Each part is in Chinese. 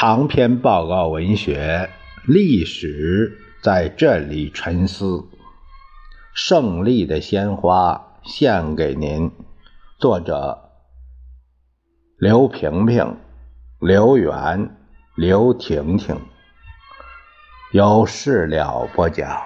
长篇报告文学，历史在这里沉思。胜利的鲜花献给您，作者：刘萍萍、刘媛、刘婷婷，有事了不讲。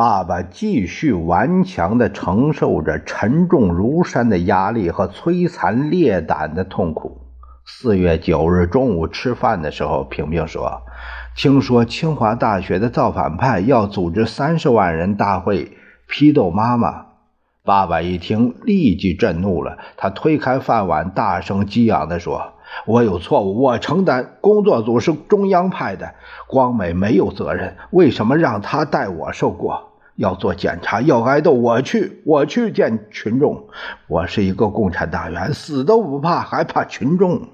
爸爸继续顽强地承受着沉重如山的压力和摧残裂胆的痛苦。四月九日中午吃饭的时候，萍萍说：“听说清华大学的造反派要组织三十万人大会批斗妈妈。”爸爸一听，立即震怒了。他推开饭碗，大声激昂地说：“我有错误，我承担。工作组是中央派的，光美没有责任，为什么让他代我受过？要做检查，要挨斗，我去，我去见群众。我是一个共产党员，死都不怕，还怕群众？”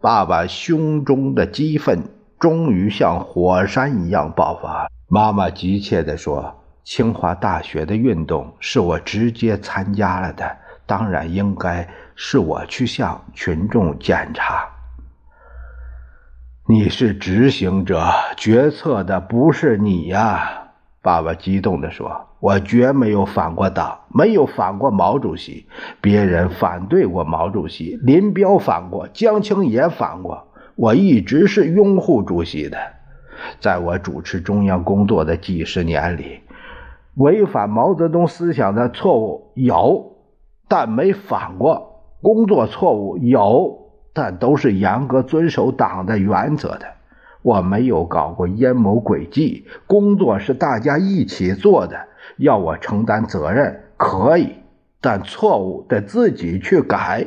爸爸胸中的激愤终于像火山一样爆发。妈妈急切地说。清华大学的运动是我直接参加了的，当然应该是我去向群众检查。你是执行者，决策的不是你呀！爸爸激动地说：“我绝没有反过党，没有反过毛主席。别人反对过毛主席，林彪反过，江青也反过。我一直是拥护主席的。在我主持中央工作的几十年里。”违反毛泽东思想的错误有，但没反过；工作错误有，但都是严格遵守党的原则的。我没有搞过阴谋诡计，工作是大家一起做的。要我承担责任可以，但错误得自己去改。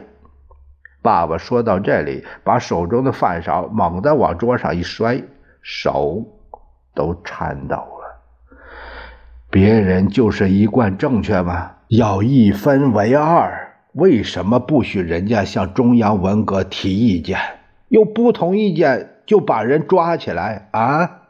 爸爸说到这里，把手中的饭勺猛地往桌上一摔，手都颤抖了。别人就是一贯正确吗？要一分为二，为什么不许人家向中央文革提意见？有不同意见就把人抓起来啊？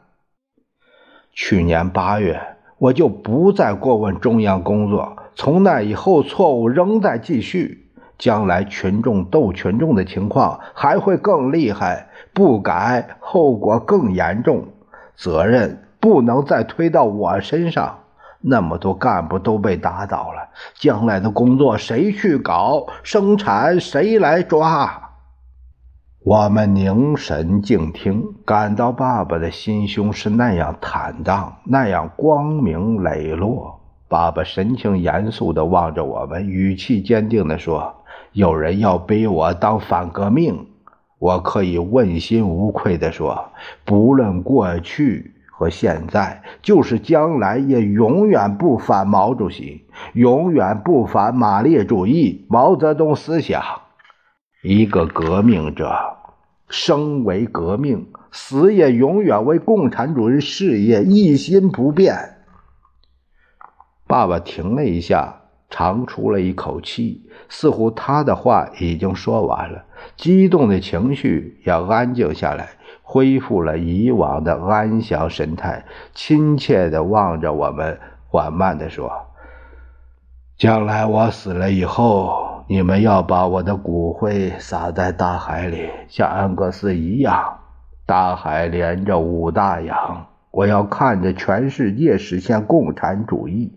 去年八月，我就不再过问中央工作。从那以后，错误仍在继续，将来群众斗群众的情况还会更厉害，不改后果更严重，责任不能再推到我身上。那么多干部都被打倒了，将来的工作谁去搞？生产谁来抓？我们凝神静听，感到爸爸的心胸是那样坦荡，那样光明磊落。爸爸神情严肃地望着我们，语气坚定地说：“有人要逼我当反革命，我可以问心无愧地说，不论过去。”和现在，就是将来，也永远不反毛主席，永远不反马列主义、毛泽东思想。一个革命者，生为革命，死也永远为共产主义事业一心不变。爸爸停了一下，长出了一口气，似乎他的话已经说完了，激动的情绪也安静下来。恢复了以往的安详神态，亲切地望着我们，缓慢地说：“将来我死了以后，你们要把我的骨灰撒在大海里，像安格斯一样。大海连着五大洋，我要看着全世界实现共产主义。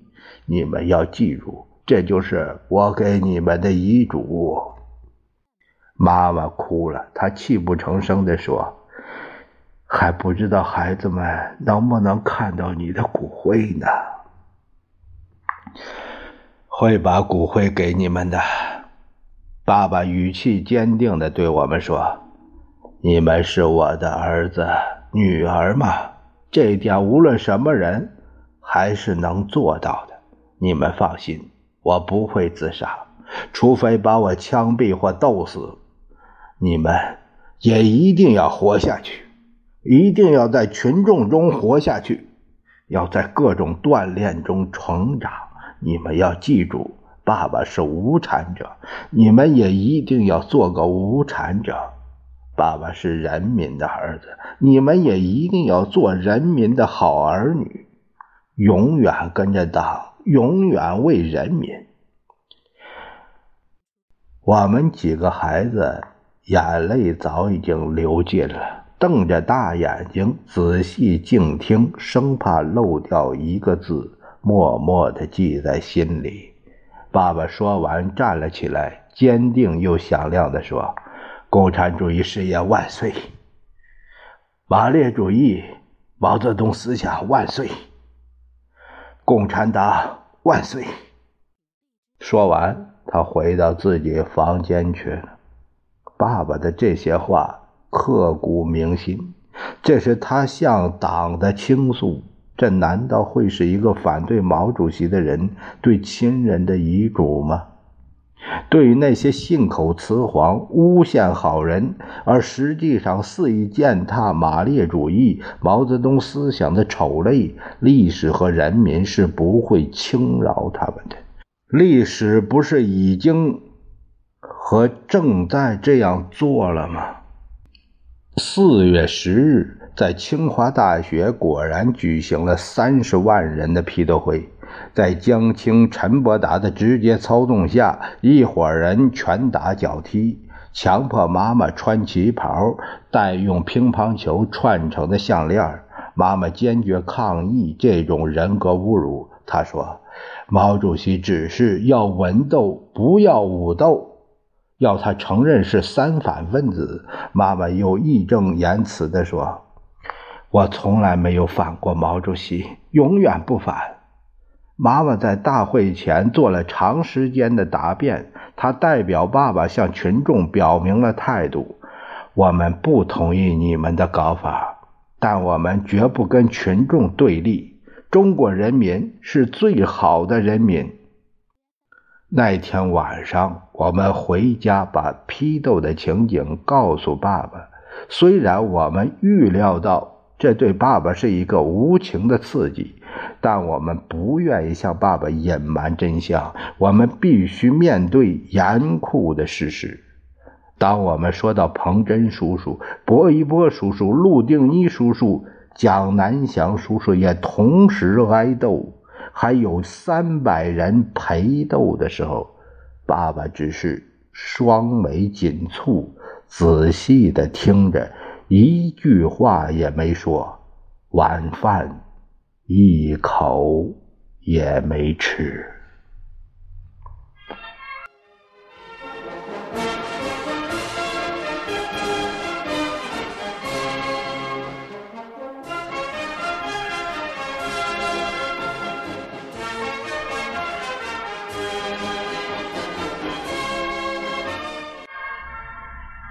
你们要记住，这就是我给你们的遗嘱。”妈妈哭了，她泣不成声地说。还不知道孩子们能不能看到你的骨灰呢？会把骨灰给你们的。爸爸语气坚定的对我们说：“你们是我的儿子、女儿嘛，这点无论什么人还是能做到的。你们放心，我不会自杀，除非把我枪毙或斗死。你们也一定要活下去。”一定要在群众中活下去，要在各种锻炼中成长。你们要记住，爸爸是无产者，你们也一定要做个无产者。爸爸是人民的儿子，你们也一定要做人民的好儿女，永远跟着党，永远为人民。我们几个孩子眼泪早已经流尽了，瞪着大眼睛仔细静听，生怕漏掉一个字，默默的记在心里。爸爸说完，站了起来，坚定又响亮的说：“共产主义事业万岁！马列主义、毛泽东思想万岁！共产党万岁！”说完，他回到自己房间去了。爸爸的这些话刻骨铭心，这是他向党的倾诉。这难道会是一个反对毛主席的人对亲人的遗嘱吗？对于那些信口雌黄、诬陷好人，而实际上肆意践踏马列主义、毛泽东思想的丑类，历史和人民是不会轻饶他们的。历史不是已经和正在这样做了吗？四月十日。在清华大学果然举行了三十万人的批斗会，在江青、陈伯达的直接操纵下，一伙人拳打脚踢，强迫妈妈穿旗袍，戴用乒乓球串成的项链。妈妈坚决抗议这种人格侮辱。她说：“毛主席指示要文斗，不要武斗，要他承认是三反分子。”妈妈又义正言辞地说。我从来没有反过毛主席，永远不反。妈妈在大会前做了长时间的答辩，她代表爸爸向群众表明了态度：我们不同意你们的搞法，但我们绝不跟群众对立。中国人民是最好的人民。那天晚上，我们回家把批斗的情景告诉爸爸。虽然我们预料到。这对爸爸是一个无情的刺激，但我们不愿意向爸爸隐瞒真相。我们必须面对严酷的事实。当我们说到彭真叔叔、薄一波叔叔、陆定一叔叔、蒋南祥叔叔也同时挨斗，还有三百人陪斗的时候，爸爸只是双眉紧蹙，仔细的听着。一句话也没说，晚饭一口也没吃。